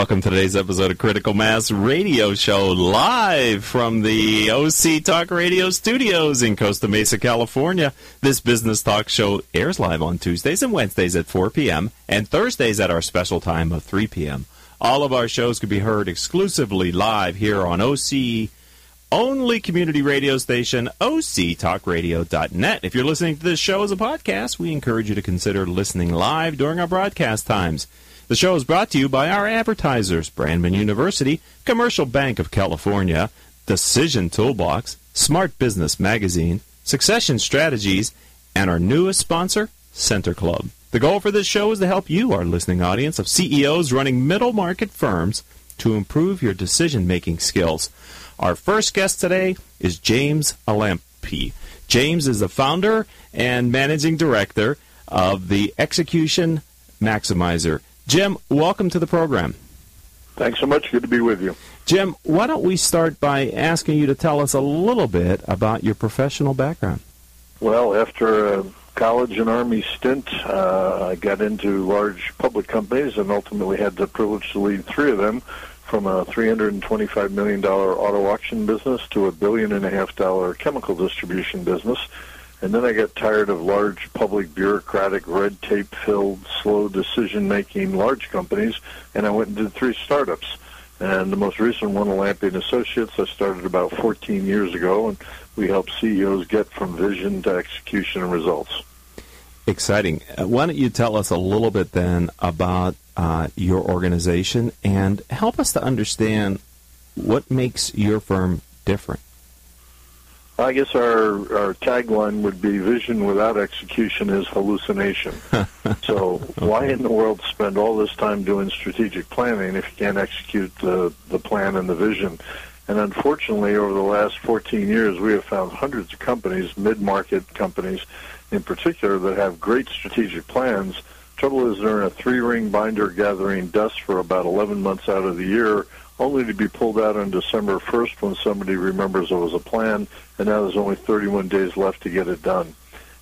Welcome to today's episode of Critical Mass Radio Show live from the OC Talk Radio studios in Costa Mesa, California. This business talk show airs live on Tuesdays and Wednesdays at 4 p.m. and Thursdays at our special time of 3 p.m. All of our shows can be heard exclusively live here on OC only community radio station, octalkradio.net. If you're listening to this show as a podcast, we encourage you to consider listening live during our broadcast times. The show is brought to you by our advertisers, Brandman University, Commercial Bank of California, Decision Toolbox, Smart Business Magazine, Succession Strategies, and our newest sponsor, Center Club. The goal for this show is to help you, our listening audience of CEOs running middle market firms, to improve your decision making skills. Our first guest today is James Alampi. James is the founder and managing director of the Execution Maximizer. Jim, welcome to the program. Thanks so much. Good to be with you. Jim, why don't we start by asking you to tell us a little bit about your professional background? Well, after a college and Army stint, uh, I got into large public companies and ultimately had the privilege to lead three of them from a $325 million auto auction business to a billion and a half dollar chemical distribution business and then I got tired of large public bureaucratic red tape filled slow decision making large companies and I went and did three startups. And the most recent one, Alampi and Associates, I started about 14 years ago and we help CEOs get from vision to execution and results. Exciting. Uh, why don't you tell us a little bit then about uh, your organization and help us to understand what makes your firm different? I guess our our tagline would be vision without execution is hallucination. so why in the world spend all this time doing strategic planning if you can't execute the the plan and the vision? And unfortunately, over the last 14 years, we have found hundreds of companies, mid-market companies in particular, that have great strategic plans. Trouble is they're in a three-ring binder gathering dust for about 11 months out of the year only to be pulled out on December 1st when somebody remembers there was a plan, and now there's only 31 days left to get it done.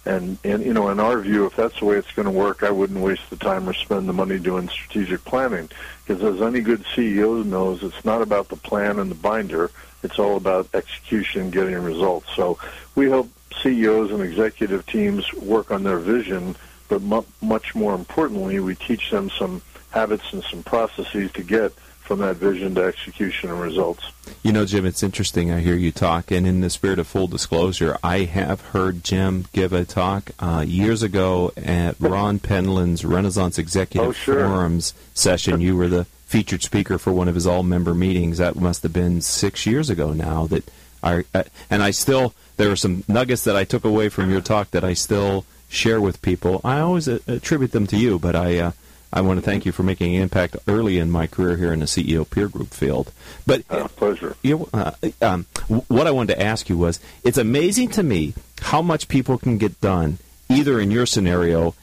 And, and you know, in our view, if that's the way it's going to work, I wouldn't waste the time or spend the money doing strategic planning. Because as any good CEO knows, it's not about the plan and the binder. It's all about execution, and getting results. So we help CEOs and executive teams work on their vision, but mu- much more importantly, we teach them some habits and some processes to get from that vision to execution and results. You know, Jim, it's interesting. I hear you talk, and in the spirit of full disclosure, I have heard Jim give a talk uh, years ago at Ron Penland's Renaissance Executive oh, sure. Forums session. You were the featured speaker for one of his all-member meetings. That must have been six years ago now. That I uh, and I still there are some nuggets that I took away from your talk that I still share with people. I always attribute them to you, but I. Uh, I want to thank you for making an impact early in my career here in the CEO peer group field. But uh, pleasure. You, uh, um, what I wanted to ask you was, it's amazing to me how much people can get done, either in your scenario,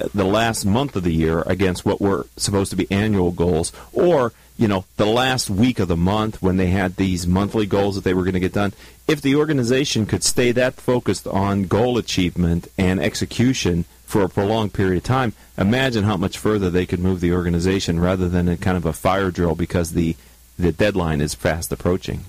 uh, the last month of the year against what were supposed to be annual goals, or you know the last week of the month when they had these monthly goals that they were going to get done. If the organization could stay that focused on goal achievement and execution for a prolonged period of time, imagine how much further they could move the organization rather than a kind of a fire drill because the the deadline is fast approaching.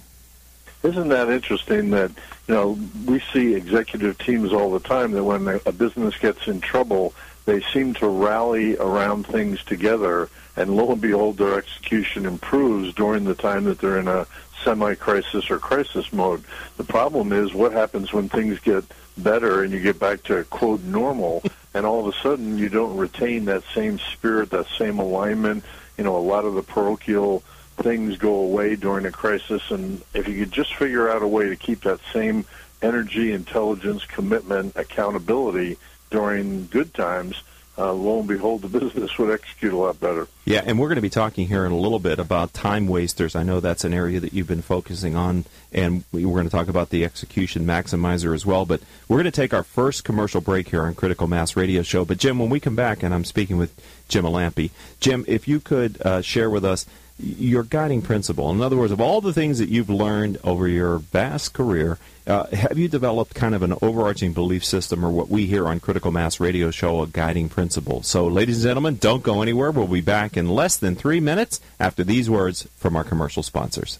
Isn't that interesting that you know we see executive teams all the time that when a business gets in trouble, they seem to rally around things together, and lo and behold, their execution improves during the time that they're in a semi-crisis or crisis mode. The problem is what happens when things get better and you get back to quote normal and all of a sudden you don't retain that same spirit that same alignment. You know a lot of the parochial things go away during a crisis and if you could just figure out a way to keep that same energy intelligence commitment accountability during good times uh, lo and behold, the business would execute a lot better. Yeah, and we're going to be talking here in a little bit about time wasters. I know that's an area that you've been focusing on, and we're going to talk about the execution maximizer as well. But we're going to take our first commercial break here on Critical Mass Radio Show. But Jim, when we come back, and I'm speaking with Jim Alampi, Jim, if you could uh, share with us your guiding principle. In other words, of all the things that you've learned over your vast career, uh, have you developed kind of an overarching belief system or what we hear on Critical Mass Radio Show, a guiding principle? So, ladies and gentlemen, don't go anywhere. We'll be back in less than three minutes after these words from our commercial sponsors.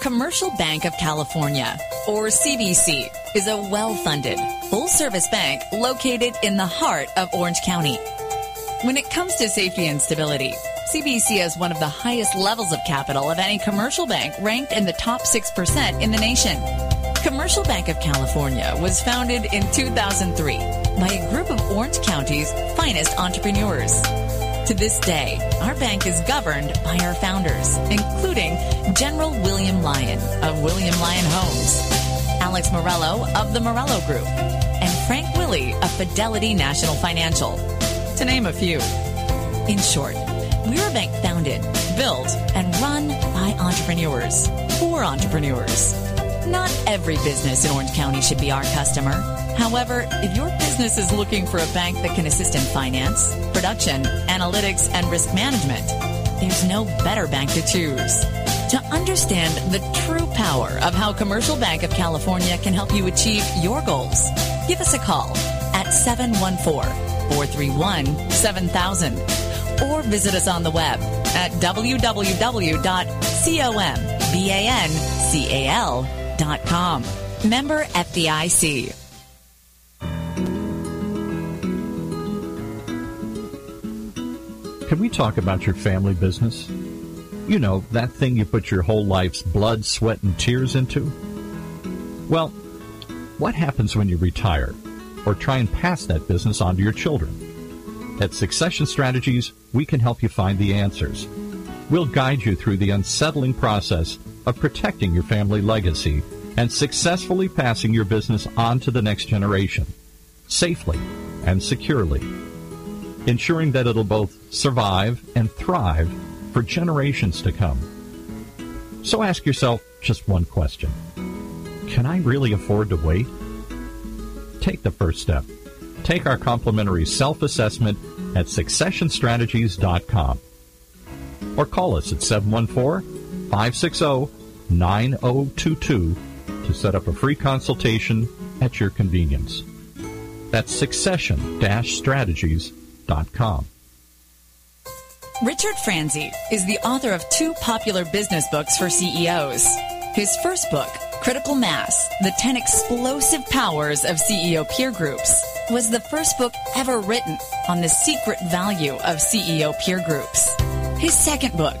Commercial Bank of California, or CBC, is a well funded, full service bank located in the heart of Orange County. When it comes to safety and stability, CBC has one of the highest levels of capital of any commercial bank ranked in the top 6% in the nation. Commercial Bank of California was founded in 2003 by a group of Orange County's finest entrepreneurs. To this day, our bank is governed by our founders, including General William Lyon of William Lyon Homes, Alex Morello of the Morello Group, and Frank Willey of Fidelity National Financial, to name a few. In short, we're a bank founded, built, and run by entrepreneurs for entrepreneurs. Not every business in Orange County should be our customer. However, if your business is looking for a bank that can assist in finance, production, analytics, and risk management, there's no better bank to choose. To understand the true power of how Commercial Bank of California can help you achieve your goals, give us a call at 714 431 7000 or visit us on the web at www.combancal.com. Member FDIC. Can we talk about your family business? You know, that thing you put your whole life's blood, sweat, and tears into? Well, what happens when you retire or try and pass that business on to your children? At Succession Strategies, we can help you find the answers. We'll guide you through the unsettling process of protecting your family legacy and successfully passing your business on to the next generation, safely and securely, ensuring that it'll both survive and thrive for generations to come. So ask yourself just one question. Can I really afford to wait? Take the first step. Take our complimentary self-assessment at successionstrategies.com or call us at oh, 714-560-9022 to set up a free consultation at your convenience. That's succession-strategies.com. Richard Franzi is the author of two popular business books for CEOs. His first book, Critical Mass The 10 Explosive Powers of CEO Peer Groups, was the first book ever written on the secret value of CEO peer groups. His second book,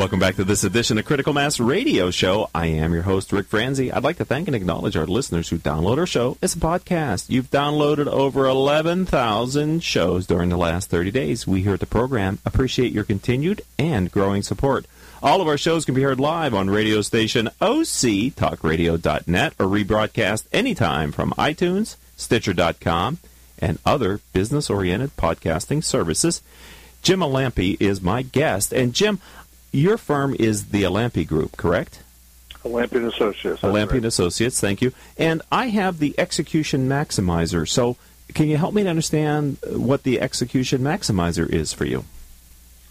Welcome back to this edition of Critical Mass Radio Show. I am your host, Rick Franzi. I'd like to thank and acknowledge our listeners who download our show as a podcast. You've downloaded over 11,000 shows during the last 30 days. We here at the program appreciate your continued and growing support. All of our shows can be heard live on radio station octalkradio.net or rebroadcast anytime from iTunes, Stitcher.com, and other business-oriented podcasting services. Jim Alampi is my guest. And Jim, your firm is the Alampi Group, correct? Alampian Associates. Alampi and Associates, thank you. And I have the Execution Maximizer. So can you help me to understand what the Execution Maximizer is for you?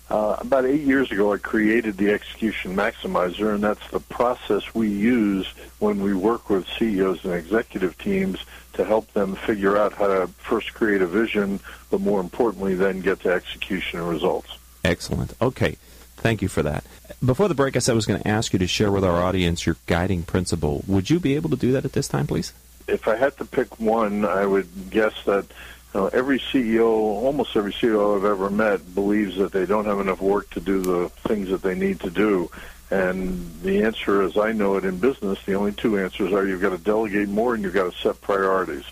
Uh, about eight years ago, I created the Execution Maximizer, and that's the process we use when we work with CEOs and executive teams to help them figure out how to first create a vision, but more importantly, then get to execution and results. Excellent. Okay. Thank you for that. Before the break, I said I was going to ask you to share with our audience your guiding principle. Would you be able to do that at this time, please? if I had to pick one, I would guess that you know, every CEO, almost every CEO I've ever met, believes that they don't have enough work to do the things that they need to do. And the answer, as I know it in business, the only two answers are you've got to delegate more and you've got to set priorities.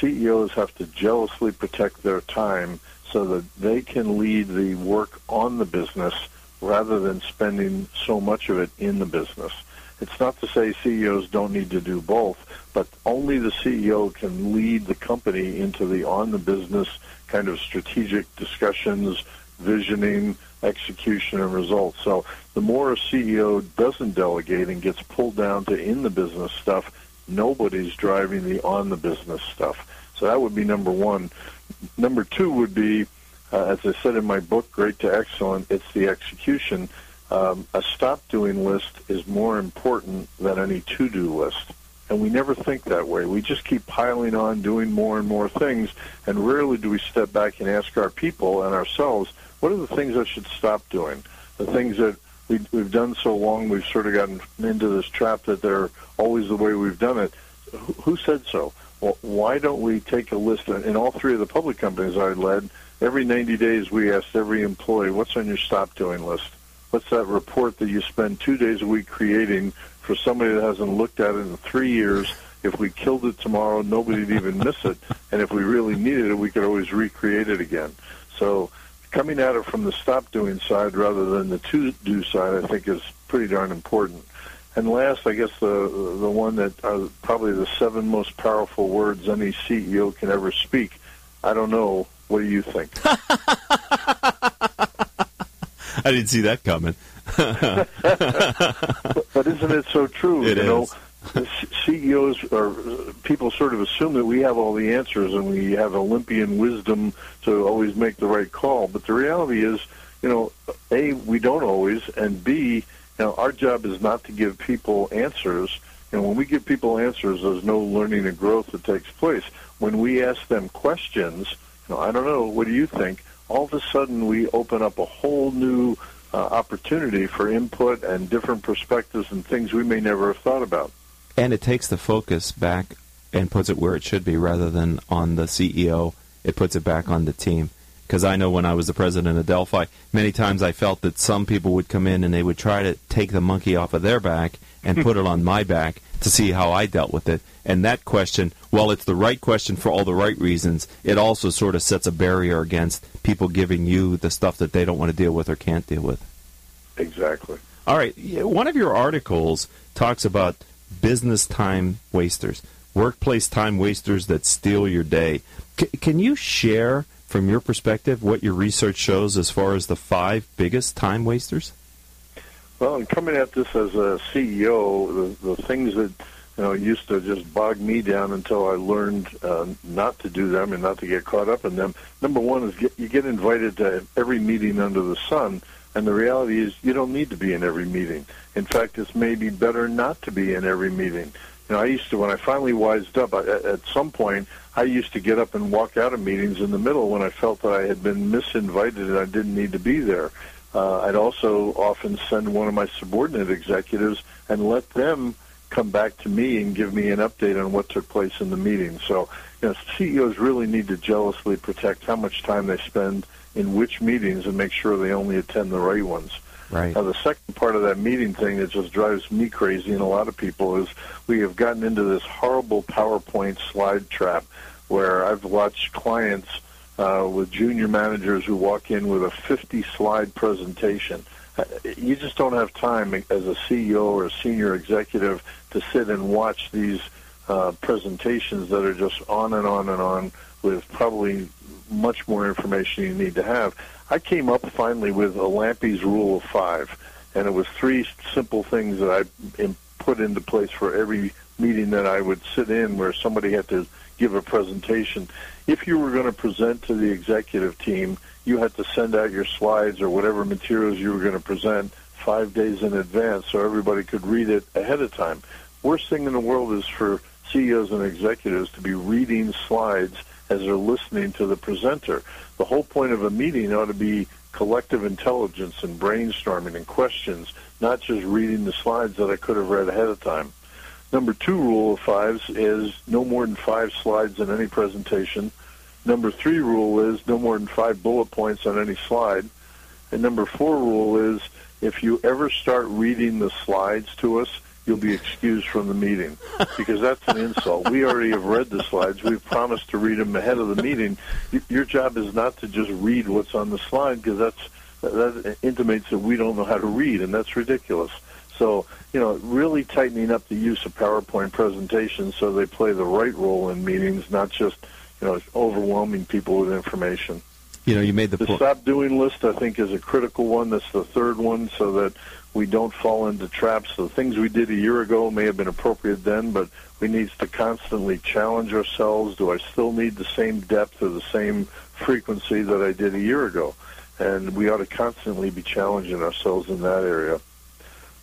CEOs have to jealously protect their time so that they can lead the work on the business rather than spending so much of it in the business. It's not to say CEOs don't need to do both, but only the CEO can lead the company into the on the business kind of strategic discussions, visioning, execution, and results. So the more a CEO doesn't delegate and gets pulled down to in the business stuff, nobody's driving the on the business stuff. So that would be number one. Number two would be, as I said in my book, Great to Excellent, it's the execution. Um, a stop doing list is more important than any to do list. And we never think that way. We just keep piling on, doing more and more things, and rarely do we step back and ask our people and ourselves, what are the things I should stop doing? The things that we, we've done so long, we've sort of gotten into this trap that they're always the way we've done it. Who, who said so? Well, why don't we take a list? In all three of the public companies I led, every 90 days we asked every employee, what's on your stop doing list? What's that report that you spend two days a week creating for somebody that hasn't looked at it in three years? If we killed it tomorrow, nobody'd even miss it. And if we really needed it, we could always recreate it again. So coming at it from the stop doing side rather than the to do side, I think is pretty darn important. And last, I guess the the one that are probably the seven most powerful words any CEO can ever speak. I don't know. What do you think? I didn't see that coming. but, isn't it so true? It you is. know, CEOs or people sort of assume that we have all the answers and we have Olympian wisdom to always make the right call. But the reality is, you know, a we don't always, and b you know, our job is not to give people answers. And when we give people answers, there's no learning and growth that takes place. When we ask them questions, know, I don't know, what do you think? All of a sudden, we open up a whole new uh, opportunity for input and different perspectives and things we may never have thought about. And it takes the focus back and puts it where it should be rather than on the CEO. It puts it back on the team because I know when I was the president of Delphi, many times I felt that some people would come in and they would try to take the monkey off of their back and put it on my back to see how I dealt with it. And that question, while it's the right question for all the right reasons, it also sort of sets a barrier against people giving you the stuff that they don't want to deal with or can't deal with. Exactly. All right. One of your articles talks about business time wasters, workplace time wasters that steal your day. C- can you share from your perspective, what your research shows as far as the five biggest time wasters? Well, in coming at this as a CEO, the, the things that you know used to just bog me down until I learned uh, not to do them and not to get caught up in them. Number one is get, you get invited to every meeting under the sun, and the reality is you don't need to be in every meeting. In fact, it's maybe better not to be in every meeting. You know, I used to when I finally wised up. I, at some point, I used to get up and walk out of meetings in the middle when I felt that I had been misinvited and I didn't need to be there. Uh, I'd also often send one of my subordinate executives and let them come back to me and give me an update on what took place in the meeting. So, you know, CEOs really need to jealously protect how much time they spend in which meetings and make sure they only attend the right ones. Right. Now, the second part of that meeting thing that just drives me crazy and a lot of people is we have gotten into this horrible PowerPoint slide trap where I've watched clients uh, with junior managers who walk in with a 50 slide presentation. Uh, you just don't have time as a CEO or a senior executive to sit and watch these uh, presentations that are just on and on and on with probably much more information you need to have. I came up finally with Alampi's rule of five, and it was three simple things that I put into place for every meeting that I would sit in where somebody had to give a presentation. If you were going to present to the executive team, you had to send out your slides or whatever materials you were going to present five days in advance so everybody could read it ahead of time. Worst thing in the world is for CEOs and executives to be reading slides as they're listening to the presenter. The whole point of a meeting ought to be collective intelligence and brainstorming and questions, not just reading the slides that I could have read ahead of time. Number two rule of fives is no more than five slides in any presentation. Number three rule is no more than five bullet points on any slide. And number four rule is if you ever start reading the slides to us, you'll be excused from the meeting because that's an insult. We already have read the slides. We've promised to read them ahead of the meeting. Your job is not to just read what's on the slide because that's that intimates that we don't know how to read, and that's ridiculous. So, you know, really tightening up the use of PowerPoint presentations so they play the right role in meetings, not just, you know, overwhelming people with information. You know, you made the, the po- stop doing list. I think is a critical one. That's the third one, so that we don't fall into traps. The things we did a year ago may have been appropriate then, but we need to constantly challenge ourselves. Do I still need the same depth or the same frequency that I did a year ago? And we ought to constantly be challenging ourselves in that area.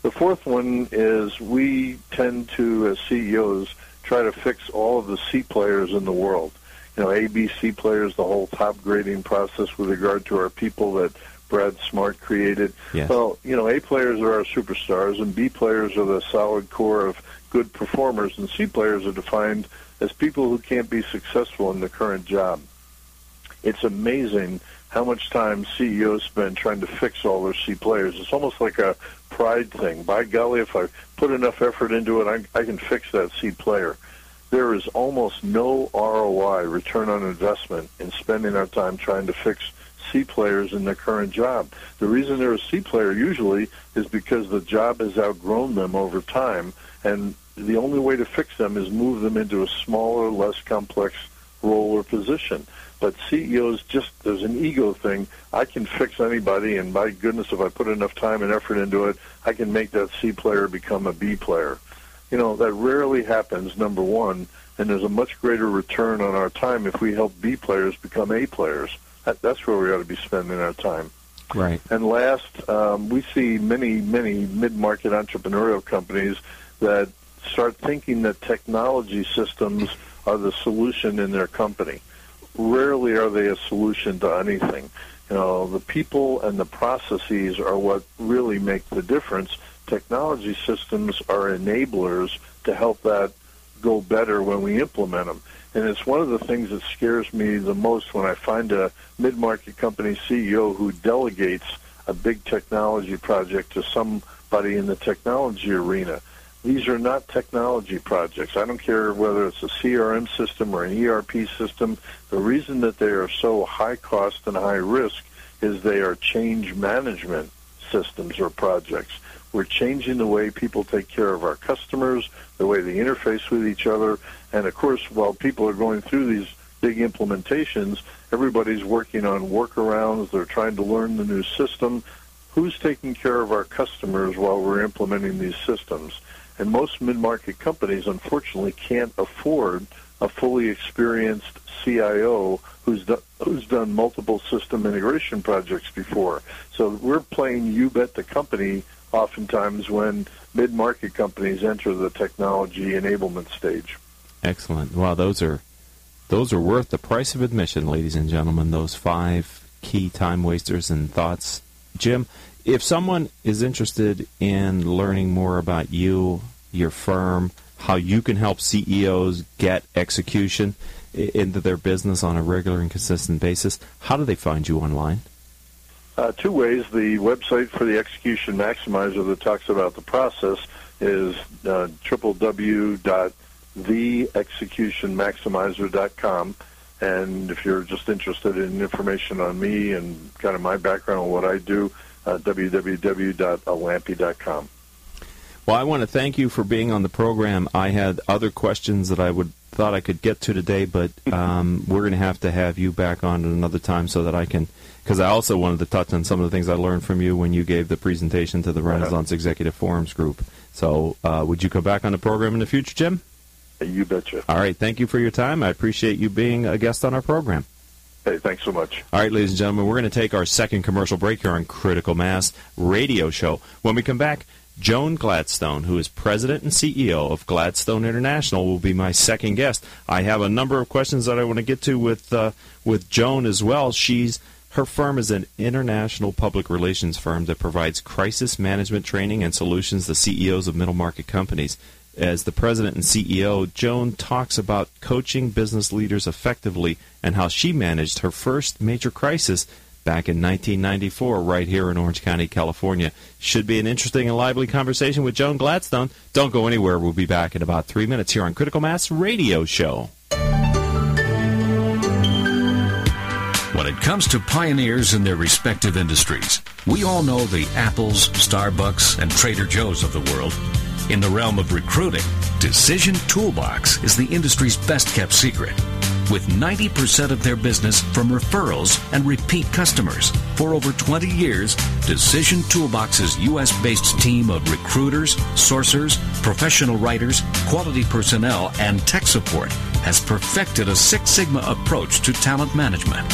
The fourth one is we tend to, as CEOs, try to fix all of the C players in the world you know, ABC players, the whole top grading process with regard to our people that Brad Smart created. Yes. Well, you know, A players are our superstars, and B players are the solid core of good performers, and C players are defined as people who can't be successful in the current job. It's amazing how much time CEOs spend trying to fix all their C players. It's almost like a pride thing. By golly, if I put enough effort into it, I, I can fix that C player there is almost no ROI, return on investment, in spending our time trying to fix C players in their current job. The reason they're a C player usually is because the job has outgrown them over time, and the only way to fix them is move them into a smaller, less complex role or position. But CEOs just, there's an ego thing. I can fix anybody, and my goodness, if I put enough time and effort into it, I can make that C player become a B player you know, that rarely happens, number one, and there's a much greater return on our time if we help B players become A players. That, that's where we ought to be spending our time. Right. And last, um, we see many, many mid-market entrepreneurial companies that start thinking that technology systems are the solution in their company. Rarely are they a solution to anything. You know, the people and the processes are what really make the difference technology systems are enablers to help that go better when we implement them. And it's one of the things that scares me the most when I find a mid-market company CEO who delegates a big technology project to somebody in the technology arena. These are not technology projects. I don't care whether it's a CRM system or an ERP system. The reason that they are so high cost and high risk is they are change management systems or projects. We're changing the way people take care of our customers, the way they interface with each other. And of course, while people are going through these big implementations, everybody's working on workarounds. They're trying to learn the new system. Who's taking care of our customers while we're implementing these systems? And most mid-market companies, unfortunately, can't afford a fully experienced CIO who's done, who's done multiple system integration projects before. So we're playing you bet the company oftentimes when mid-market companies enter the technology enablement stage. Excellent. Wow, those are those are worth the price of admission, ladies and gentlemen. Those five key time wasters and thoughts. Jim, if someone is interested in learning more about you, your firm, how you can help CEOs get execution into their business on a regular and consistent basis, how do they find you online? Uh, two ways. The website for the Execution Maximizer that talks about the process is uh, www.theexecutionmaximizer.com. And if you're just interested in information on me and kind of my background and what I do, uh, www.alampi.com. Well, I want to thank you for being on the program. I had other questions that I would thought I could get to today, but um, we're going to have to have you back on at another time so that I can because I also wanted to touch on some of the things I learned from you when you gave the presentation to the Renaissance uh-huh. Executive Forums group. So, uh, would you come back on the program in the future, Jim? You betcha. All right. Thank you for your time. I appreciate you being a guest on our program. Hey, thanks so much. All right, ladies and gentlemen, we're going to take our second commercial break here on Critical Mass Radio Show. When we come back, Joan Gladstone, who is president and CEO of Gladstone International, will be my second guest. I have a number of questions that I want to get to with uh, with Joan as well. She's her firm is an international public relations firm that provides crisis management training and solutions to CEOs of middle market companies. As the president and CEO, Joan talks about coaching business leaders effectively and how she managed her first major crisis back in 1994 right here in Orange County, California. Should be an interesting and lively conversation with Joan Gladstone. Don't go anywhere. We'll be back in about three minutes here on Critical Mass Radio Show. When it comes to pioneers in their respective industries, we all know the Apples, Starbucks, and Trader Joe's of the world. In the realm of recruiting, Decision Toolbox is the industry's best kept secret with 90% of their business from referrals and repeat customers. For over 20 years, Decision Toolbox's U.S. based team of recruiters, sourcers, professional writers, quality personnel, and tech support has perfected a Six Sigma approach to talent management.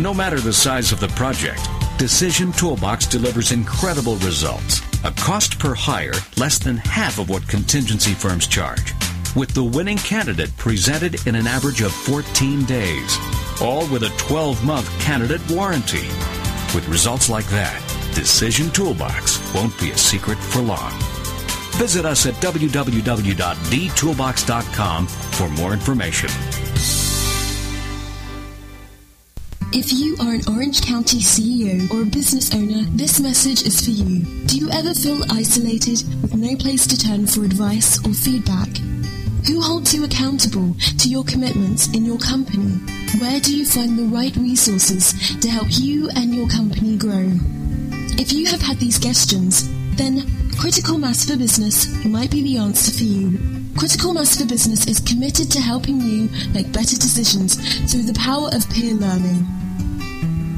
No matter the size of the project, Decision Toolbox delivers incredible results. A cost per hire less than half of what contingency firms charge with the winning candidate presented in an average of 14 days, all with a 12 month candidate warranty. With results like that, Decision Toolbox won't be a secret for long. Visit us at www.dtoolbox.com for more information. If you are an Orange County CEO or a business owner, this message is for you. Do you ever feel isolated with no place to turn for advice or feedback? Who holds you accountable to your commitments in your company? Where do you find the right resources to help you and your company grow? If you have had these questions, then Critical Mass for Business might be the answer for you. Critical Mass for Business is committed to helping you make better decisions through the power of peer learning.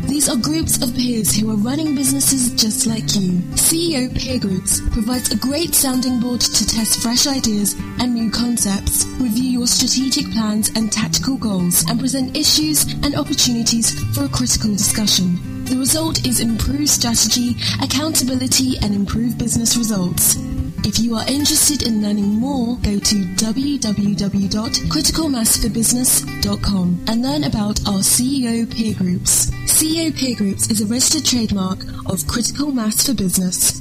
These are groups of peers who are running businesses just like you. CEO Peer Groups provides a great sounding board to test fresh ideas and new concepts, review your strategic plans and tactical goals, and present issues and opportunities for a critical discussion. The result is improved strategy, accountability, and improved business results. If you are interested in learning more, go to www.criticalmassforbusiness.com and learn about our CEO peer groups. CEO peer groups is a registered trademark of Critical Mass for Business.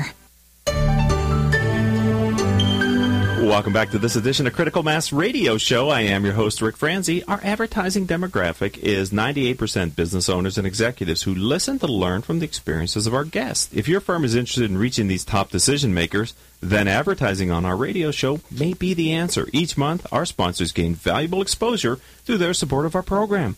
Welcome back to this edition of Critical Mass Radio Show. I am your host, Rick Franzi. Our advertising demographic is 98% business owners and executives who listen to learn from the experiences of our guests. If your firm is interested in reaching these top decision makers, then advertising on our radio show may be the answer. Each month, our sponsors gain valuable exposure through their support of our program.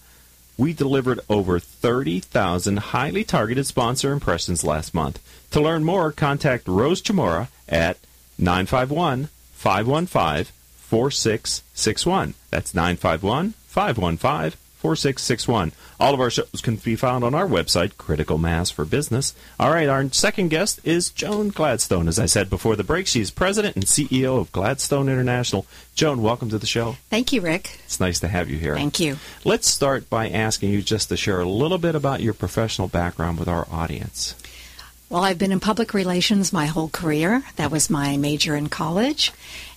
We delivered over 30,000 highly targeted sponsor impressions last month. To learn more, contact Rose Chamora at 951 515 4661. That's 951 515 4661. All of our shows can be found on our website, Critical Mass for Business. All right, our second guest is Joan Gladstone. As I said before the break, she's president and CEO of Gladstone International. Joan, welcome to the show. Thank you, Rick. It's nice to have you here. Thank you. Let's start by asking you just to share a little bit about your professional background with our audience. Well, I've been in public relations my whole career. That was my major in college.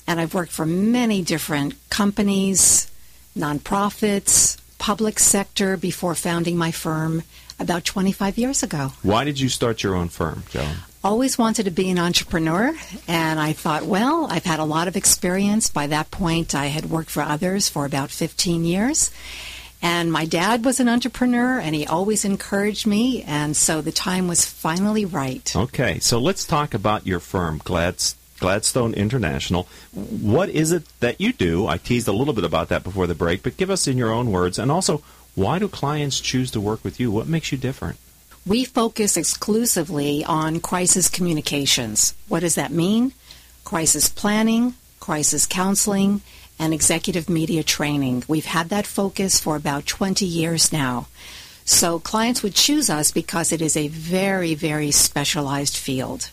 And I've worked for many different companies, nonprofits, public sector before founding my firm about 25 years ago. Why did you start your own firm, Joan? Always wanted to be an entrepreneur, and I thought, well, I've had a lot of experience. By that point, I had worked for others for about 15 years. And my dad was an entrepreneur, and he always encouraged me, and so the time was finally right. Okay, so let's talk about your firm, Glads- Gladstone International. What is it that you do? I teased a little bit about that before the break, but give us in your own words, and also, why do clients choose to work with you? What makes you different? We focus exclusively on crisis communications. What does that mean? Crisis planning, crisis counseling, and executive media training. We've had that focus for about 20 years now. So clients would choose us because it is a very, very specialized field.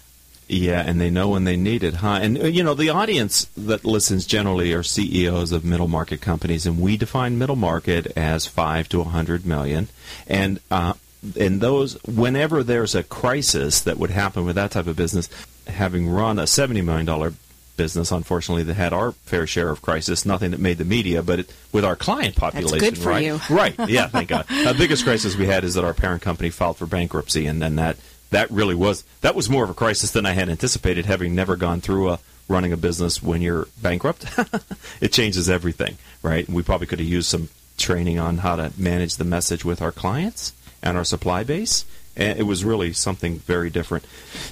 Yeah, and they know when they need it, huh? And uh, you know, the audience that listens generally are CEOs of middle market companies, and we define middle market as five to a hundred million. And uh, and those, whenever there's a crisis that would happen with that type of business, having run a seventy million dollar business, unfortunately, that had our fair share of crisis. Nothing that made the media, but it, with our client population, That's good for right? you. right? Yeah, thank God. The biggest crisis we had is that our parent company filed for bankruptcy, and then that that really was that was more of a crisis than I had anticipated, having never gone through a running a business when you're bankrupt. it changes everything, right? We probably could have used some training on how to manage the message with our clients and our supply base. And it was really something very different.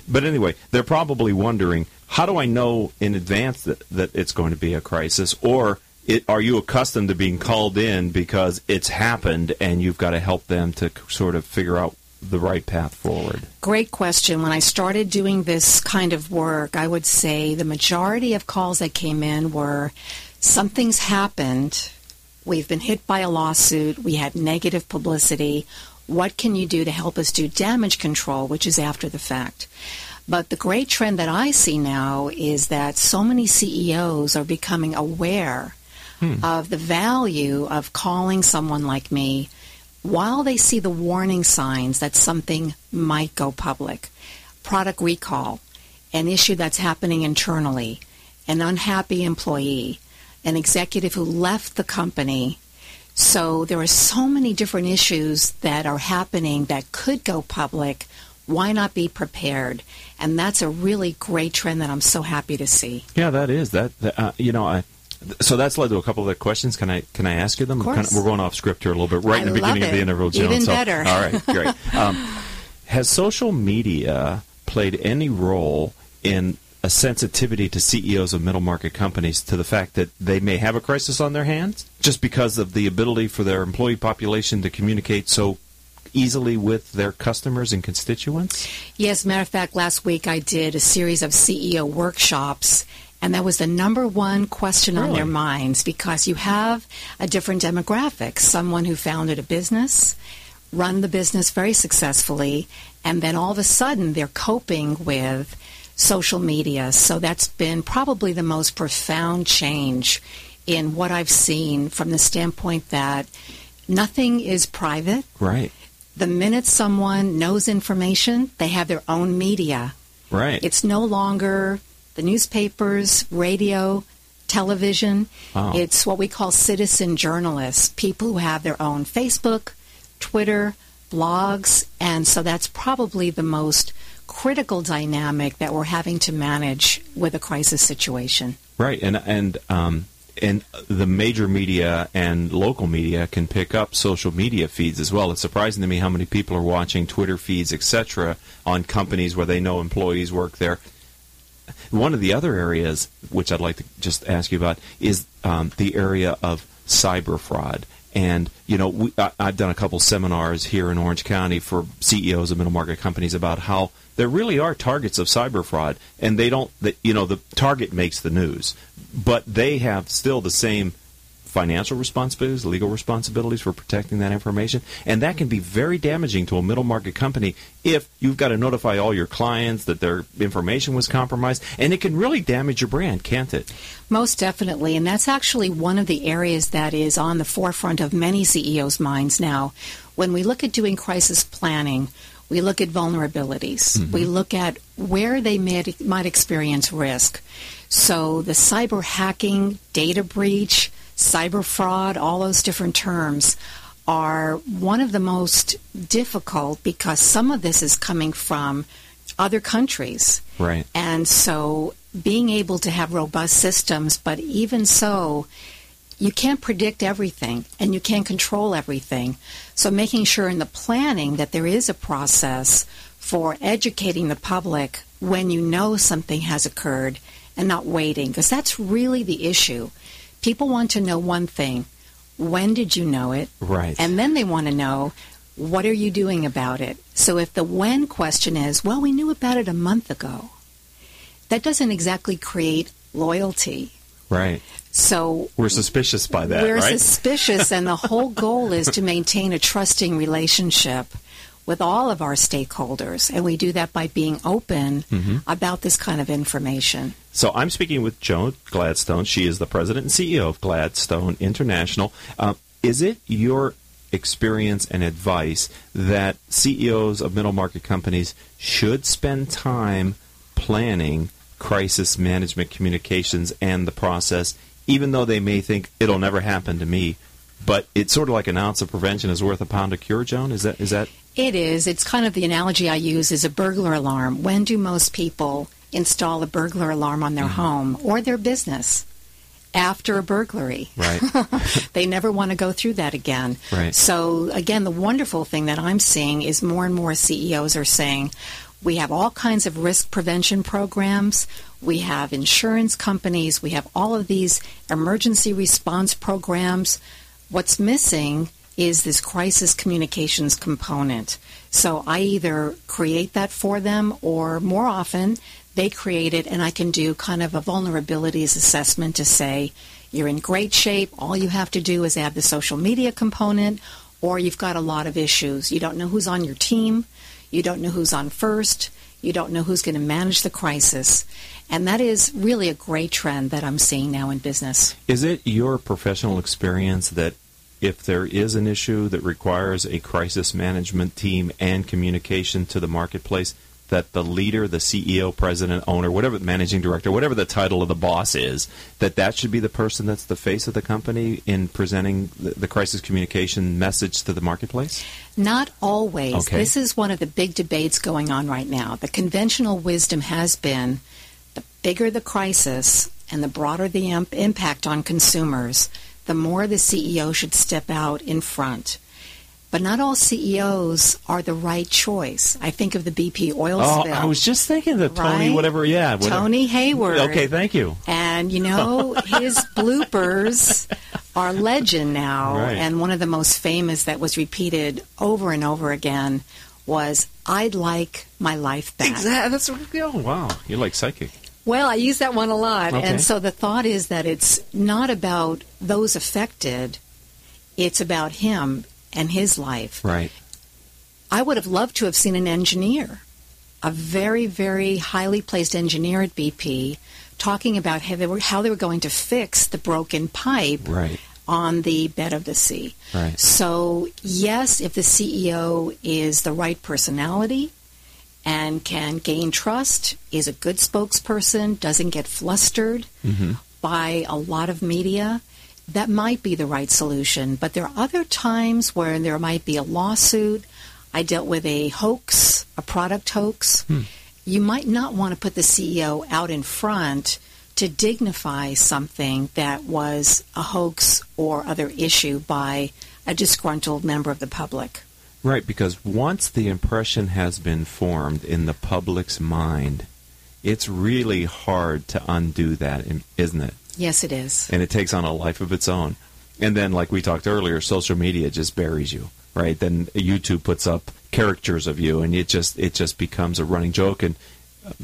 But anyway, they're probably wondering, how do I know in advance that, that it's going to be a crisis? Or it, are you accustomed to being called in because it's happened and you've got to help them to sort of figure out the right path forward? Great question. When I started doing this kind of work, I would say the majority of calls that came in were something's happened. We've been hit by a lawsuit. We had negative publicity. What can you do to help us do damage control, which is after the fact? But the great trend that I see now is that so many CEOs are becoming aware hmm. of the value of calling someone like me while they see the warning signs that something might go public. Product recall, an issue that's happening internally, an unhappy employee, an executive who left the company. So there are so many different issues that are happening that could go public. Why not be prepared? And that's a really great trend that I'm so happy to see. Yeah, that is that. that, uh, you know, I. So that's led to a couple of the questions. Can I can I ask you them? Of course. We're going off script here a little bit, right I in the beginning love of the it. interval. Joan, Even so- better. All right, great. Um, has social media played any role in a sensitivity to CEOs of middle market companies to the fact that they may have a crisis on their hands just because of the ability for their employee population to communicate so easily with their customers and constituents? Yes, matter of fact, last week I did a series of CEO workshops, and that was the number one question on their minds because you have a different demographic someone who founded a business, run the business very successfully, and then all of a sudden they're coping with social media. So that's been probably the most profound change in what I've seen from the standpoint that nothing is private Right, the minute someone knows information, they have their own media. right. It's no longer the newspapers, radio, television. Wow. It's what we call citizen journalists, people who have their own Facebook, Twitter, blogs, and so that's probably the most critical dynamic that we're having to manage with a crisis situation. Right, and and um, and the major media and local media can pick up social media feeds as well. It's surprising to me how many people are watching Twitter feeds, etc., on companies where they know employees work there. One of the other areas which I'd like to just ask you about is um, the area of cyber fraud. And you know, we, I, I've done a couple seminars here in Orange County for CEOs of middle market companies about how there really are targets of cyber fraud, and they don't. You know, the target makes the news, but they have still the same financial responsibilities, legal responsibilities for protecting that information, and that can be very damaging to a middle market company if you've got to notify all your clients that their information was compromised, and it can really damage your brand, can't it? Most definitely, and that's actually one of the areas that is on the forefront of many CEOs' minds now. When we look at doing crisis planning, we look at vulnerabilities. Mm-hmm. We look at where they might, might experience risk. So the cyber hacking, data breach, cyber fraud, all those different terms are one of the most difficult because some of this is coming from other countries. Right. And so being able to have robust systems, but even so, you can't predict everything and you can't control everything. So making sure in the planning that there is a process for educating the public when you know something has occurred and not waiting, because that's really the issue. People want to know one thing. When did you know it? Right. And then they want to know what are you doing about it? So if the when question is, well, we knew about it a month ago, that doesn't exactly create loyalty. Right. So We're suspicious by that, we're right? suspicious, and the whole goal is to maintain a trusting relationship with all of our stakeholders, and we do that by being open Mm-hmm. about this kind of information. So I'm speaking with Joan Gladstone. She is the president and CEO of Gladstone International. Uh, is it your experience and advice that CEOs of middle market companies should spend time planning crisis management communications and the process, even though they may think it'll never happen to me? But it's sort of like an ounce of prevention is worth a pound of cure, Joan. Is that is that It is. It's kind of the analogy I use is a burglar alarm. When do most people install a burglar alarm on their Mm-hmm. home or their business? After a burglary. right? they never want to go through that again. Right. So, again, the wonderful thing that I'm seeing is more and more CEOs are saying we have all kinds of risk prevention programs, we have insurance companies, we have all of these emergency response programs. What's missing is this crisis communications component. So, I either create that for them or more often, they create it and I can do kind of a vulnerabilities assessment to say, you're in great shape. All you have to do is add the social media component, or you've got a lot of issues. You don't know who's on your team. You don't know who's on first. You don't know who's going to manage the crisis. And that is really a great trend that I'm seeing now in business. Is it your professional experience that if there is an issue that requires a crisis management team and communication to the marketplace, that the leader, the CEO, president, owner, whatever, the managing director, whatever the title of the boss is, that that should be the person that's the face of the company in presenting the, the crisis communication message to the marketplace? Not always. Okay. This is one of the big debates going on right now. The conventional wisdom has been the bigger the crisis and the broader the imp- impact on consumers, the more the CEO should step out in front. But not all CEOs are the right choice. I think of the BP oil Oh, spill. I was just thinking that Tony, Right? whatever, yeah. Whatever. Tony Hayward. Okay, thank you. And you know, his bloopers are legend now. Right. And one of the most famous that was repeated over and over again was I'd like my life back. Exactly. That's what, oh, wow. You're like psychic. Well, I use that one a lot. Okay. And so the thought is that it's not about those affected, it's about him and his life. Right. I would have loved to have seen an engineer, a very, very highly placed engineer at BP, talking about how they were, how they were going to fix the broken pipe Right. on the bed of the sea. Right. So, yes, if the CEO is the right personality and can gain trust, is a good spokesperson, doesn't get flustered mm-hmm. by a lot of media, that might be the right solution. But there are other times where there might be a lawsuit. I dealt with a hoax, a product hoax. Hmm. You might not want to put the CEO out in front to dignify something that was a hoax or other issue by a disgruntled member of the public. Right, because once the impression has been formed in the public's mind, it's really hard to undo that, isn't it? Yes, it is. And it takes on a life of its own. And then, like we talked earlier, social media just buries you, right? Then YouTube puts up characters of you, and it just it just becomes a running joke. And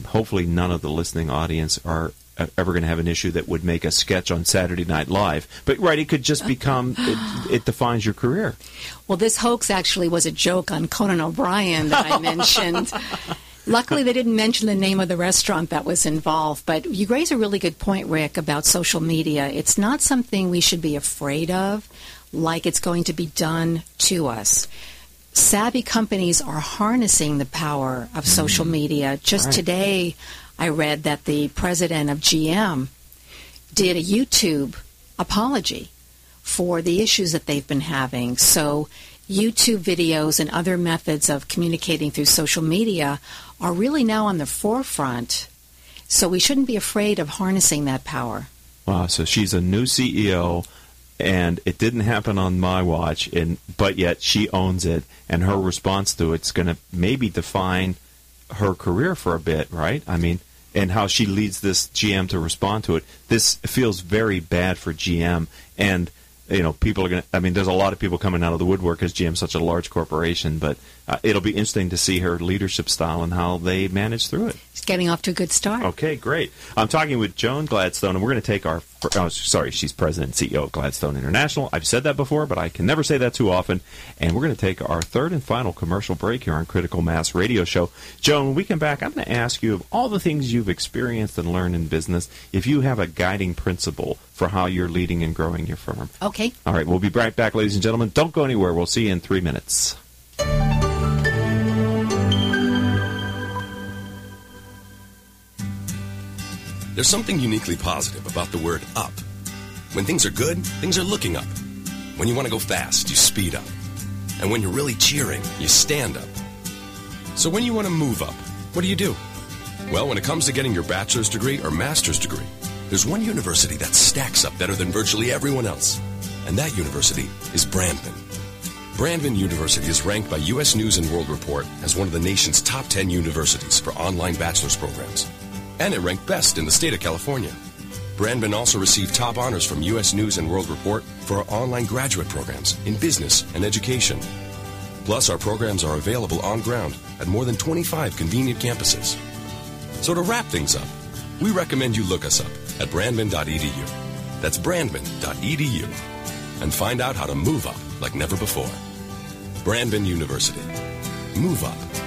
hopefully, none of the listening audience are ever going to have an issue that would make a sketch on Saturday Night Live. But right, it could just become it, it defines your career. Well, this hoax actually was a joke on Conan O'Brien that I mentioned. Luckily, they didn't mention the name of the restaurant that was involved. But you raise a really good point, Rick, about social media. It's not something we should be afraid of, like it's going to be done to us. Savvy companies are harnessing the power of social mm-hmm. media. Just Right. today, I read that the president of GM did a YouTube apology for the issues that they've been having. So, YouTube videos and other methods of communicating through social media are really now on the forefront. So, we shouldn't be afraid of harnessing that power. Wow, so she's a new CEO and it didn't happen on my watch and but yet she owns it and her response to it's going to maybe define her career for a bit, right? I mean, and how she leads this GM to respond to it. This feels very bad for GM and you know, people are going to I mean, there's a lot of people coming out of the woodwork as GM's such a large corporation, but uh, it'll be interesting to see her leadership style and how they manage through it. It's getting off to a good start. Okay, great. I'm talking with Joan Gladstone, and we're going to take our Oh, sorry, she's president and CEO of Gladstone International. I've said that before, but I can never say that too often. And we're going to take our third and final commercial break here on Critical Mass Radio Show. Joan, when we come back, I'm going to ask you of all the things you've experienced and learned in business, if you have a guiding principle for how you're leading and growing your firm. Okay. All right, we'll be right back, ladies and gentlemen. Don't go anywhere. We'll see you in three minutes. There's something uniquely positive about the word up. When things are good, things are looking up. When you want to go fast, you speed up. And when you're really cheering, you stand up. So when you want to move up, what do you do? Well, when it comes to getting your bachelor's degree or master's degree, there's one university that stacks up better than virtually everyone else. And that university is Brandman. Brandman University is ranked by U.S. News and World Report as one of the nation's top 10 universities for online bachelor's programs and it ranked best in the state of California. Brandman also received top honors from U.S. News and World Report for our online graduate programs in business and education. Plus, our programs are available on ground at more than 25 convenient campuses. So to wrap things up, we recommend you look us up at brandman.edu. That's brandman.edu. And find out how to move up like never before. Brandman University. Move up.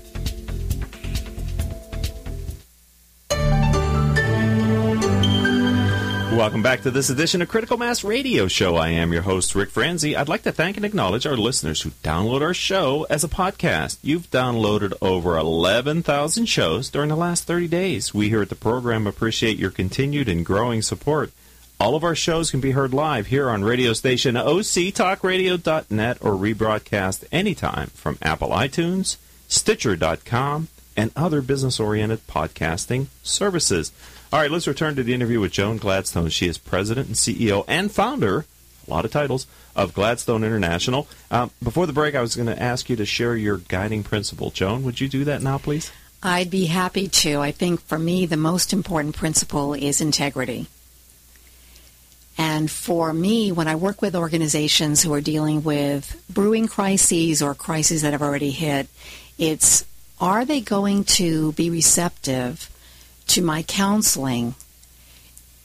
Welcome back to this edition of Critical Mass Radio Show. I am your host, Rick Franzi. I'd like to thank and acknowledge our listeners who download our show as a podcast. You've downloaded over 11,000 shows during the last 30 days. We here at the program appreciate your continued and growing support. All of our shows can be heard live here on radio station octalkradio.net or rebroadcast anytime from Apple iTunes, Stitcher.com, and other business oriented podcasting services. All right, let's return to the interview with Joan Gladstone. She is president and CEO and founder, a lot of titles, of Gladstone International. Um, before the break, I was going to ask you to share your guiding principle. Joan, would you do that now, please? I'd be happy to. I think for me, the most important principle is integrity. And for me, when I work with organizations who are dealing with brewing crises or crises that have already hit, it's are they going to be receptive to my counseling?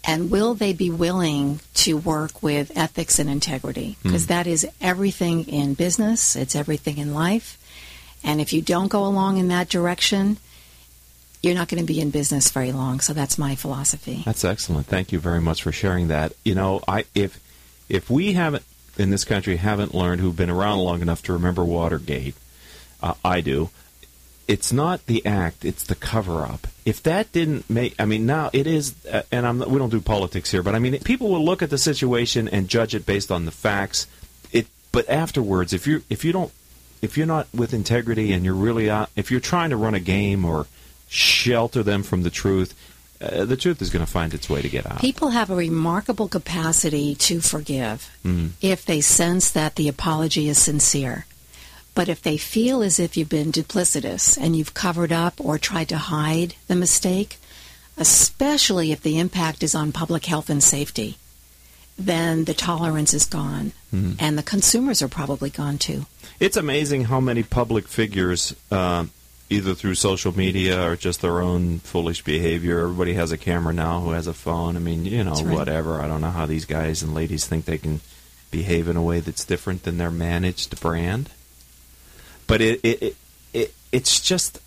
And will they be willing to work with ethics and integrity? Because Hmm. is everything in business, it's everything in life. And if you don't go along in that direction, you're not going to be in business very long. So that's my philosophy. That's excellent. Thank you very much for sharing that. You know, I if if we haven't in this country haven't learned who've been around long enough to remember Watergate, uh, I do. It's not the act; it's the cover-up. If that didn't make, I mean, now it is, uh, and I'm, we don't do politics here, but I mean, people will look at the situation and judge it based on the facts. It, but afterwards, if you if you don't, if you're not with integrity and you're really out, if you're trying to run a game or shelter them from the truth, uh, the truth is going to find its way to get out. People have a remarkable capacity to forgive Mm. if they sense that the apology is sincere. But if they feel as if you've been duplicitous and you've covered up or tried to hide the mistake, especially if the impact is on public health and safety, then the tolerance is gone. Mhm. And the consumers are probably gone too. It's amazing how many public figures uh, either through social media or just their own foolish behavior. Everybody has a camera now who has a phone. I mean, you know, right. whatever. I don't know how these guys and ladies think they can behave in a way that's different than their managed brand. But it it, it, it it's just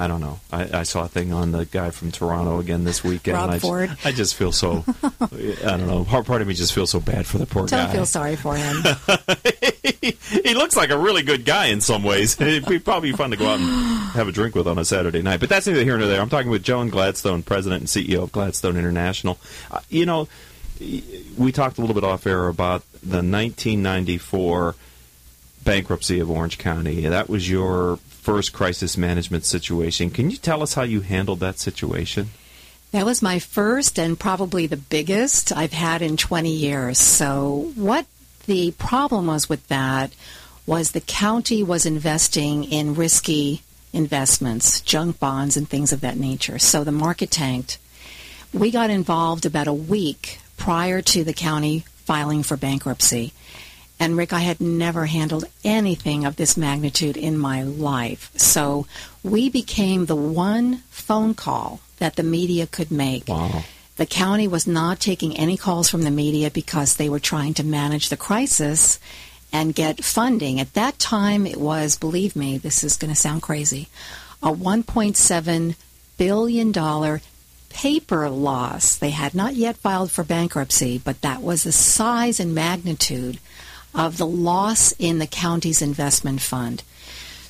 I don't know. I, I saw a thing on the guy from Toronto again this weekend. Rob I, Ford. I just feel so. I don't know. Part part of me just feels so bad for the poor guy. Don't feel sorry for him. he looks like a really good guy in some ways. It'd be probably fun to go out and have a drink with on a Saturday night. But that's neither here nor there. I'm talking with Joan Gladstone, President and CEO of Gladstone International. Uh, you know, we talked a little bit off air about the 1994 bankruptcy of Orange County. That was your first crisis management situation. Can you tell us how you handled that situation? That was my first and probably the biggest I've had in 20 years. So, what the problem was with that was the county was investing in risky investments, junk bonds, and things of that nature. So, the market tanked. We got involved about a week prior to the county filing for bankruptcy. And Rick, I had never handled anything of this magnitude in my life. So we became the one phone call that the media could make. Wow. The county was not taking any calls from the media because they were trying to manage the crisis and get funding. At that time, it was, believe me, this is going to sound crazy, a $1.7 billion paper loss. They had not yet filed for bankruptcy, but that was the size and magnitude of the loss in the county's investment fund.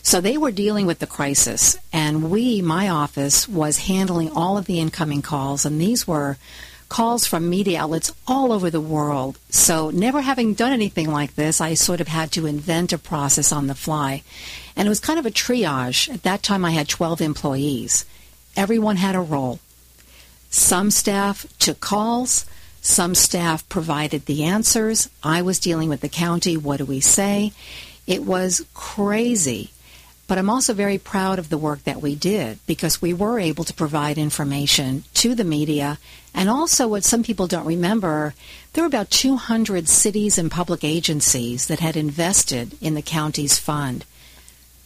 So they were dealing with the crisis, and we, my office, was handling all of the incoming calls, and these were calls from media outlets all over the world. So, never having done anything like this, I sort of had to invent a process on the fly. And it was kind of a triage. At that time, I had 12 employees. Everyone had a role. Some staff took calls, some staff provided the answers. I was dealing with the county. What do we say? It was crazy. But I'm also very proud of the work that we did because we were able to provide information to the media. And also, what some people don't remember, there were about 200 cities and public agencies that had invested in the county's fund.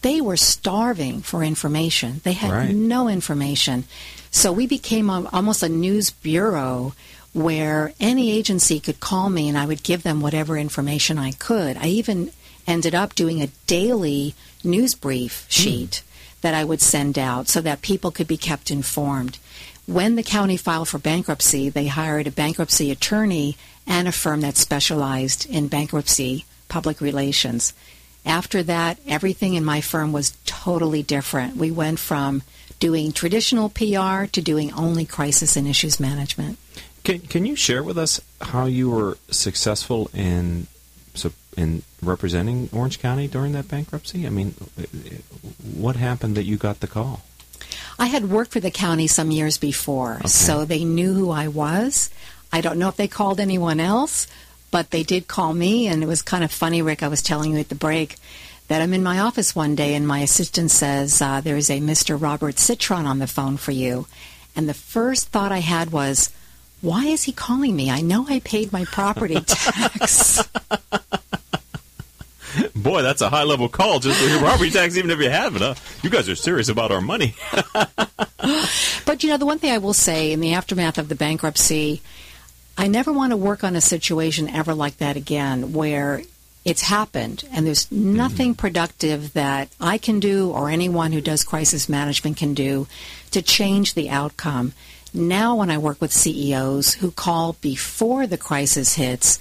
They were starving for information, they had Right. no information. So we became a, almost a news bureau where any agency could call me and I would give them whatever information I could. I even ended up doing a daily news brief hmm. sheet that I would send out so that people could be kept informed. When the county filed for bankruptcy, they hired a bankruptcy attorney and a firm that specialized in bankruptcy public relations. After that, everything in my firm was totally different. We went from doing traditional PR to doing only crisis and issues management. Can Can you share with us how you were successful in so in representing Orange County during that bankruptcy? I mean, what happened that you got the call? I had worked for the county some years before, Okay. so they knew who I was. I don't know if they called anyone else, but they did call me, and it was kind of funny, Rick. I was telling you at the break that I'm in my office one day, and my assistant says, uh, There is a Mr. Robert Citron on the phone for you. And the first thought I had was, Why is he calling me? I know I paid my property tax. Boy, that's a high level call just for your property tax, even if you have it. Huh? You guys are serious about our money. But you know, the one thing I will say in the aftermath of the bankruptcy, I never want to work on a situation ever like that again where it's happened and there's mm-hmm. nothing productive that I can do or anyone who does crisis management can do to change the outcome. Now, when I work with CEOs who call before the crisis hits,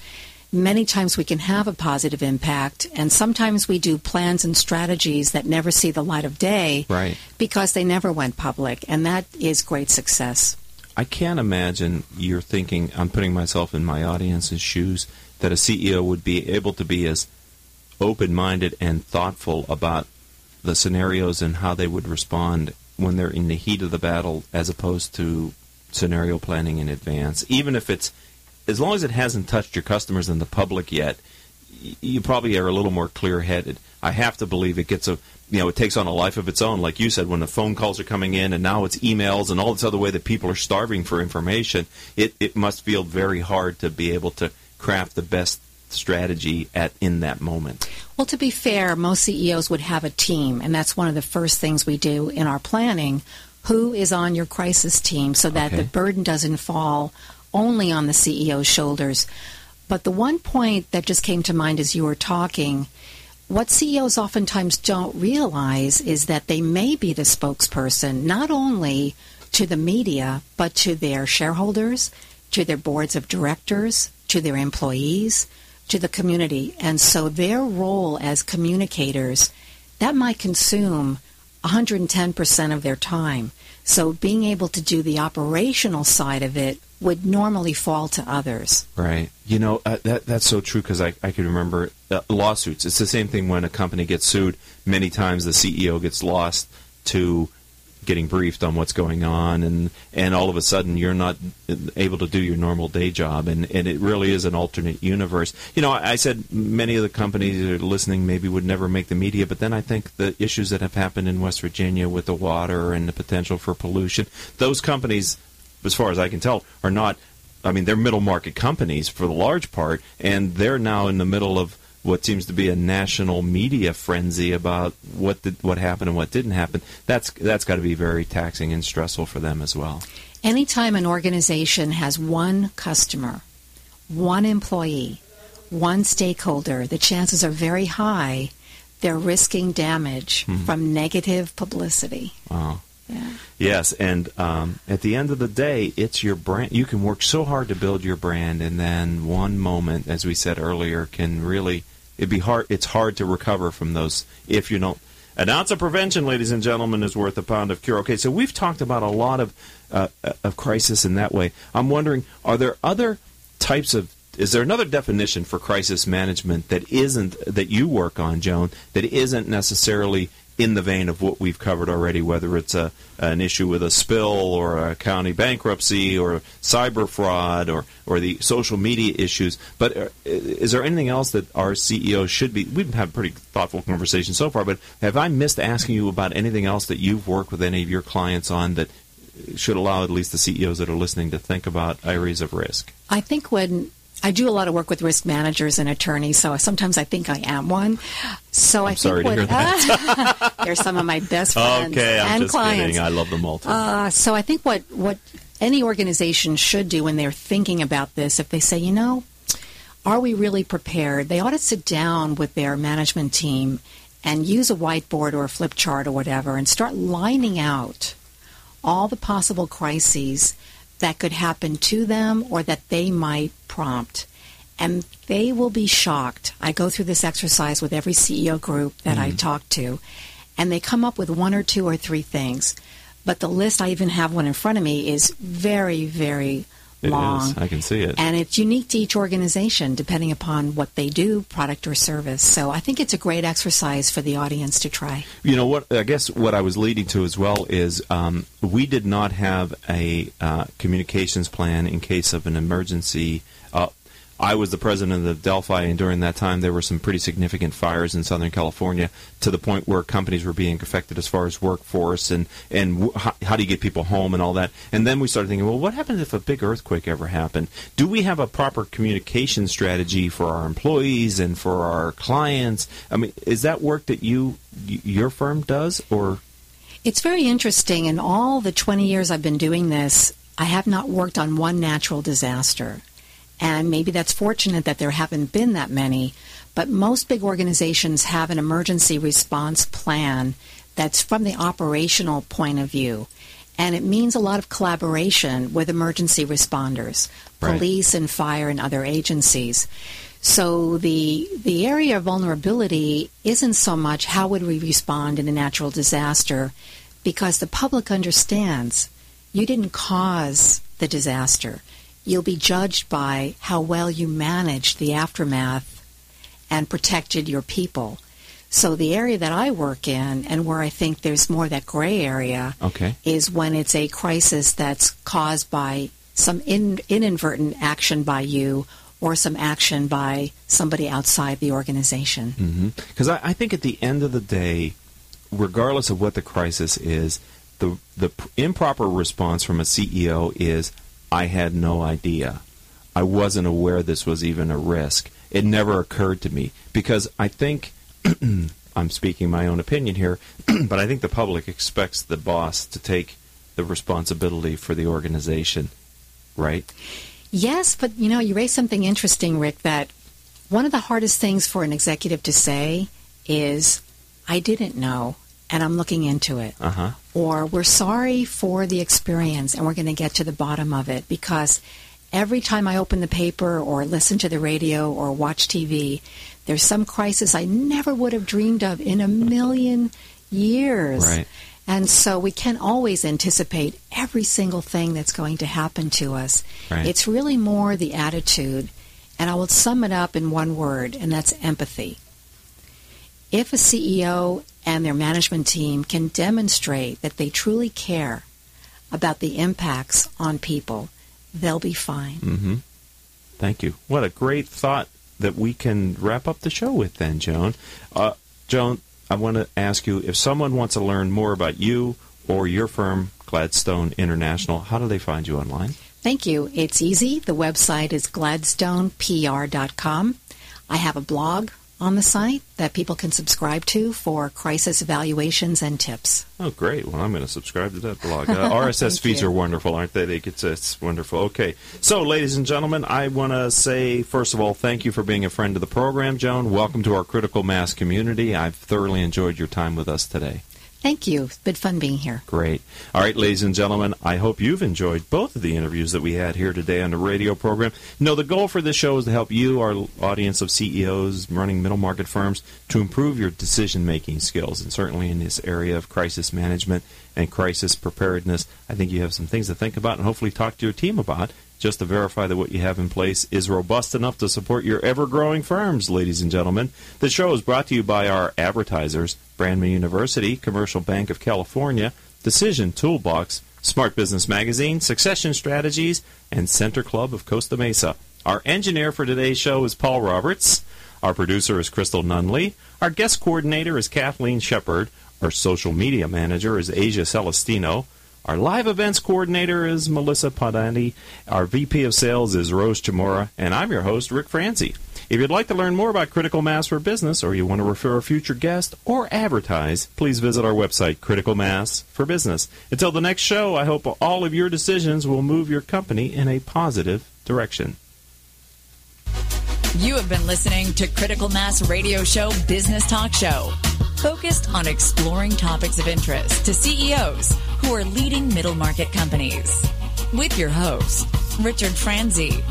many times we can have a positive impact, and sometimes we do plans and strategies that never see the light of day Right. because they never went public, and that is great success. I can't imagine you're thinking, I'm putting myself in my audience's shoes, that a CEO would be able to be as open minded and thoughtful about the scenarios and how they would respond when they're in the heat of the battle as opposed to scenario planning in advance. Even if it's, as long as it hasn't touched your customers and the public yet, you probably are a little more clear headed. I have to believe it gets a, you know, it takes on a life of its own. Like you said, when the phone calls are coming in and now it's emails and all this other way that people are starving for information, it, it must feel very hard to be able to craft the best strategy at in that moment? Well, to be fair, most CEOs would have a team, and that's one of the first things we do in our planning. Who is on your crisis team so that Okay. the burden doesn't fall only on the CEO's shoulders? But the one point that just came to mind as you were talking, what CEOs oftentimes don't realize is that they may be the spokesperson not only to the media, but to their shareholders, to their boards of directors, to their employees, to the community. And so their role as communicators, that might consume 110% of their time. So being able to do the operational side of it would normally fall to others. Right. You know, uh, that that's so true because I, I can remember uh, lawsuits. It's the same thing when a company gets sued. Many times the CEO gets lost to getting briefed on what's going on and and all of a sudden you're not able to do your normal day job and and it really is an alternate universe. You know i, I said many of the companies that are listening maybe would never make the media but then i think the issues that have happened in west virginia with the water and the potential for pollution those companies as far as i can tell are not I mean, they're middle market companies for the large part, and they're now in the middle of what seems to be a national media frenzy about what did, what happened and what didn't happen. That's that's got to be very taxing and stressful for them as well. Anytime an organization has one customer, one employee, one stakeholder, the chances are very high they're risking damage from negative publicity. Wow. Yeah. Yes, and um, at the end of the day, it's your brand. You can work so hard to build your brand, and then one moment, as we said earlier, can really it be hard. It's hard to recover from those if you don't. An ounce of prevention, ladies and gentlemen, is worth a pound of cure. Okay, so we've talked about a lot of uh, of crisis in that way. I'm wondering, are there other types of is there another definition for crisis management that isn't that you work on, Joan, that isn't necessarily in the vein of what we've covered already, whether it's a an issue with a spill or a county bankruptcy or cyber fraud or or the social media issues. But uh, is there anything else that our CEOs should be? We've had pretty thoughtful conversation so far, but have I missed asking you about anything else that you've worked with any of your clients on that should allow at least the CEOs that are listening to think about areas of risk? I think when I do a lot of work with risk managers and attorneys, so sometimes I think I am one. So I I'm think sorry to what, they're some of my best friends Okay, I'm and clients. kidding. I love them all. Uh, so I think what what any organization should do when they're thinking about this, if they say, you know, are we really prepared? They ought to sit down with their management team and use a whiteboard or a flip chart or whatever and start lining out all the possible crises that could happen to them or that they might prompt. And they will be shocked. I go through this exercise with every CEO group that I mm-hmm. talk to, and they come up with one or two or three things. But the list, I even have one in front of me, is very, very It long. is. I can see it. And it's unique to each organization depending upon what they do, product or service. So I think it's a great exercise for the audience to try. You know what? I guess what I was leading to as well is um, we did not have a uh, communications plan in case of an emergency. Uh, I was the president of Delphi, and during that time, there were some pretty significant fires in Southern California to the point where companies were being affected as far as workforce and and w- how, how do you get people home and all that. And then we started thinking, well, what happens if a big earthquake ever happened? Do we have a proper communication strategy for our employees and for our clients? I mean, is that work that you your firm does, or It's very interesting. In all the 20 years I've been doing this, I have not worked on one natural disaster. And maybe that's fortunate that there haven't been that many. But most big organizations have an emergency response plan that's from the operational point of view. And it means a lot of collaboration with emergency responders, Right. police and fire and other agencies. So the the area of vulnerability isn't so much how would we respond in a natural disaster because the public understands you didn't cause the disaster. You'll be judged by how well you managed the aftermath and protected your people. So the area that I work in and where I think there's more that gray area okay? is when it's a crisis that's caused by some in, inadvertent action by you or some action by somebody outside the organization. Mm-hmm. Because I, I think at the end of the day, regardless of what the crisis is, the the improper response from a CEO is, "I had no idea, I wasn't aware this was even a risk." it never occurred to me because I think I'm speaking my own opinion here, but I think the public expects the boss to take the responsibility for the organization, right? Yes, but you know, you raised something interesting, Rick, that one of the hardest things for an executive to say is, I didn't know and I'm looking into it. Uh-huh. Or we're sorry for the experience and we're going to get to the bottom of it because every time I open the paper or listen to the radio or watch TV, there's some crisis I never would have dreamed of in a million years. Right. And so we can't always anticipate every single thing that's going to happen to us. Right. It's really more the attitude. And I will sum it up in one word, and that's empathy. If a CEO and their management team can demonstrate that they truly care about the impacts on people, they'll be fine. Mm-hmm. Thank you. What a great thought that we can wrap up the show with, then, Joan. Uh, Joan, I want to ask you if someone wants to learn more about you or your firm, Gladstone International, how do they find you online? Thank you. It's easy. The website is gladstonepr.com. I have a blog on the site that people can subscribe to for crisis evaluations and tips. Oh, great. Well, I'm going to subscribe to that blog. Uh, RSS feeds you. are wonderful, aren't they? they it's, it's wonderful. Okay. So, ladies and gentlemen, I want to say, first of all, thank you for being a friend of the program, Joan. Welcome to our critical mass community. I've thoroughly enjoyed your time with us today. Thank you. It's been fun being here. Great. All right, ladies and gentlemen, I hope you've enjoyed both of the interviews that we had here today on the radio program. No, the goal for this show is to help you, our audience of CEOs running middle market firms, to improve your decision making skills. And certainly in this area of crisis management and crisis preparedness, I think you have some things to think about and hopefully talk to your team about just to verify that what you have in place is robust enough to support your ever growing firms, ladies and gentlemen. The show is brought to you by our advertisers Brandman University, Commercial Bank of California, Decision Toolbox, Smart Business Magazine, Succession Strategies, and Center Club of Costa Mesa. Our engineer for today's show is Paul Roberts. Our producer is Crystal Nunley. Our guest coordinator is Kathleen Shepard. Our social media manager is Asia Celestino. Our live events coordinator is Melissa Padani. Our VP of sales is Rose Chamora. And I'm your host, Rick Franzi. If you'd like to learn more about Critical Mass for Business or you want to refer a future guest or advertise, please visit our website, Critical Mass for Business. Until the next show, I hope all of your decisions will move your company in a positive direction. You have been listening to Critical Mass Radio Show Business Talk Show, focused on exploring topics of interest to CEOs who are leading middle market companies. With your host, Richard Franzi.